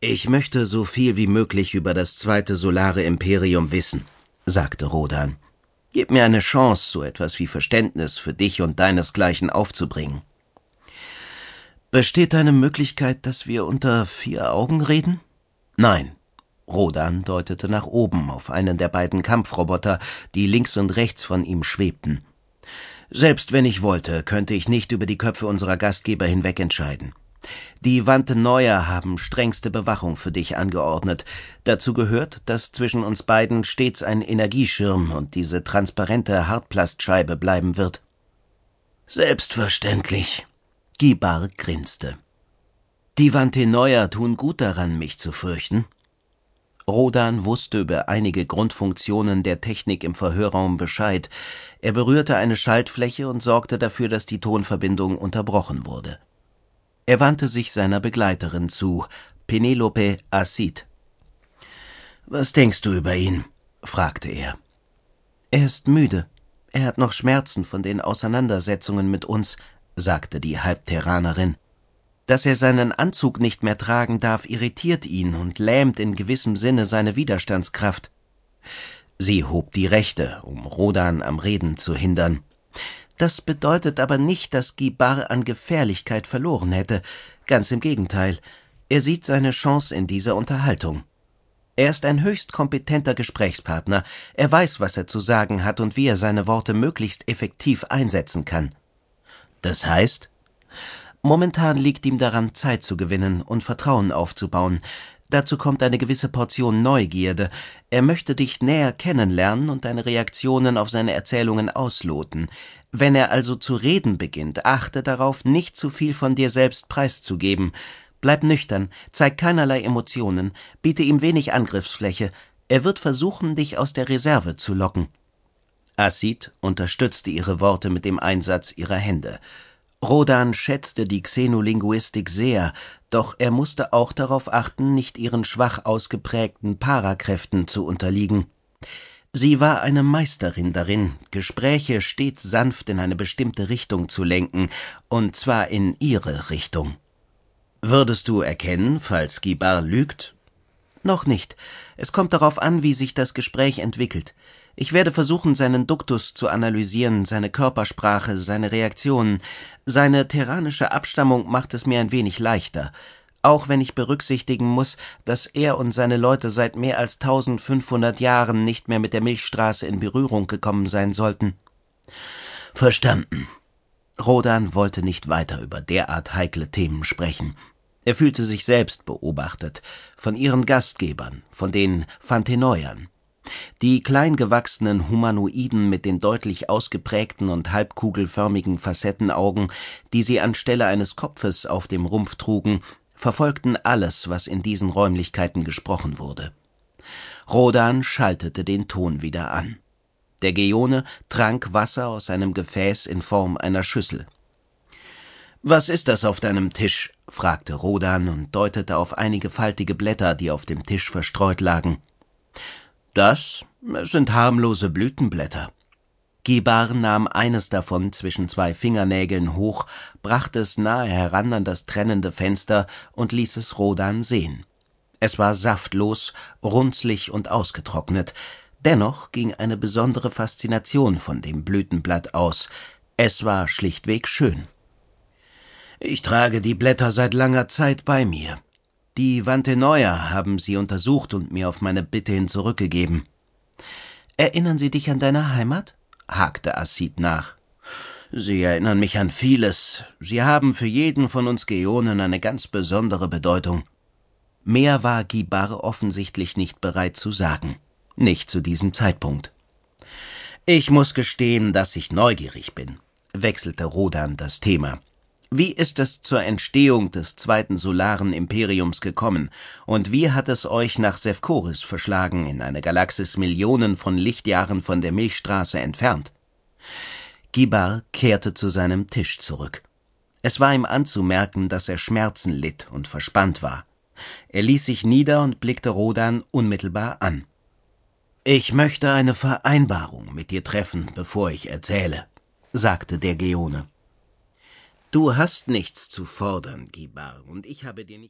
Ich möchte so viel wie möglich über das zweite solare Imperium wissen, sagte Rodan. Gib mir eine Chance, so etwas wie Verständnis für dich und deinesgleichen aufzubringen. Besteht eine Möglichkeit, dass wir unter vier Augen reden? Nein. Rodan deutete nach oben auf einen der beiden Kampfroboter, die links und rechts von ihm schwebten. Selbst wenn ich wollte, könnte ich nicht über die Köpfe unserer Gastgeber hinweg entscheiden. Die Wante Neuer haben strengste Bewachung für dich angeordnet. Dazu gehört, dass zwischen uns beiden stets ein Energieschirm und diese transparente Hartplastscheibe bleiben wird. Selbstverständlich. Gibar grinste. Die Neuer tun gut daran, mich zu fürchten. Rodan wusste über einige Grundfunktionen der Technik im Verhörraum Bescheid. Er berührte eine Schaltfläche und sorgte dafür, dass die Tonverbindung unterbrochen wurde. Er wandte sich seiner Begleiterin zu, Penelope Acid. Was denkst du über ihn? fragte er. Er ist müde. Er hat noch Schmerzen von den Auseinandersetzungen mit uns, sagte die Halbterranerin. Dass er seinen Anzug nicht mehr tragen darf, irritiert ihn und lähmt in gewissem Sinne seine Widerstandskraft. Sie hob die Rechte, um Rodan am Reden zu hindern. Das bedeutet aber nicht, dass Gibar an Gefährlichkeit verloren hätte. Ganz im Gegenteil. Er sieht seine Chance in dieser Unterhaltung. Er ist ein höchst kompetenter Gesprächspartner. Er weiß, was er zu sagen hat und wie er seine Worte möglichst effektiv einsetzen kann. Das heißt? Momentan liegt ihm daran, Zeit zu gewinnen und Vertrauen aufzubauen. Dazu kommt eine gewisse Portion Neugierde. Er möchte dich näher kennenlernen und deine Reaktionen auf seine Erzählungen ausloten. Wenn er also zu reden beginnt, achte darauf, nicht zu viel von dir selbst preiszugeben. Bleib nüchtern, zeig keinerlei Emotionen, biete ihm wenig Angriffsfläche. Er wird versuchen, dich aus der Reserve zu locken. Acid unterstützte ihre Worte mit dem Einsatz ihrer Hände. Rodan schätzte die Xenolinguistik sehr, doch er musste auch darauf achten, nicht ihren schwach ausgeprägten Parakräften zu unterliegen. Sie war eine Meisterin darin, Gespräche stets sanft in eine bestimmte Richtung zu lenken, und zwar in ihre Richtung. Würdest du erkennen, falls Gibar lügt? Noch nicht. Es kommt darauf an, wie sich das Gespräch entwickelt. Ich werde versuchen, seinen Duktus zu analysieren, seine Körpersprache, seine Reaktionen. Seine terranische Abstammung macht es mir ein wenig leichter. Auch wenn ich berücksichtigen muss, dass er und seine Leute seit mehr als 1500 Jahren nicht mehr mit der Milchstraße in Berührung gekommen sein sollten. Verstanden. Rodan wollte nicht weiter über derart heikle Themen sprechen. Er fühlte sich selbst beobachtet, von ihren Gastgebern, von den Fantenoiern. Die klein gewachsenen Humanoiden mit den deutlich ausgeprägten und halbkugelförmigen Facettenaugen, die sie anstelle eines Kopfes auf dem Rumpf trugen, verfolgten alles, was in diesen Räumlichkeiten gesprochen wurde. Rodan schaltete den Ton wieder an. Der Geone trank Wasser aus einem Gefäß in Form einer Schüssel. Was ist das auf deinem Tisch? fragte Rodan und deutete auf einige faltige Blätter, die auf dem Tisch verstreut lagen. Das sind harmlose Blütenblätter. Gibar nahm eines davon zwischen zwei Fingernägeln hoch, brachte es nahe heran an das trennende Fenster und ließ es Rodan sehen. Es war saftlos, runzlig und ausgetrocknet. Dennoch ging eine besondere Faszination von dem Blütenblatt aus. Es war schlichtweg schön. Ich trage die Blätter seit langer Zeit bei mir. Die Neuer haben sie untersucht und mir auf meine Bitte hin zurückgegeben. Erinnern sie dich an deine Heimat? hakte Assid nach. Sie erinnern mich an vieles. Sie haben für jeden von uns Geonen eine ganz besondere Bedeutung. Mehr war Gibar offensichtlich nicht bereit zu sagen. Nicht zu diesem Zeitpunkt. Ich muss gestehen, dass ich neugierig bin, wechselte Rodan das Thema. Wie ist es zur Entstehung des zweiten solaren Imperiums gekommen, und wie hat es euch nach Sefkoris verschlagen, in eine Galaxis Millionen von Lichtjahren von der Milchstraße entfernt? Gibar kehrte zu seinem Tisch zurück. Es war ihm anzumerken, dass er Schmerzen litt und verspannt war. Er ließ sich nieder und blickte Rodan unmittelbar an. Ich möchte eine Vereinbarung mit dir treffen, bevor ich erzähle, sagte der Geone. Du hast nichts zu fordern, Gibar, und ich habe dir nicht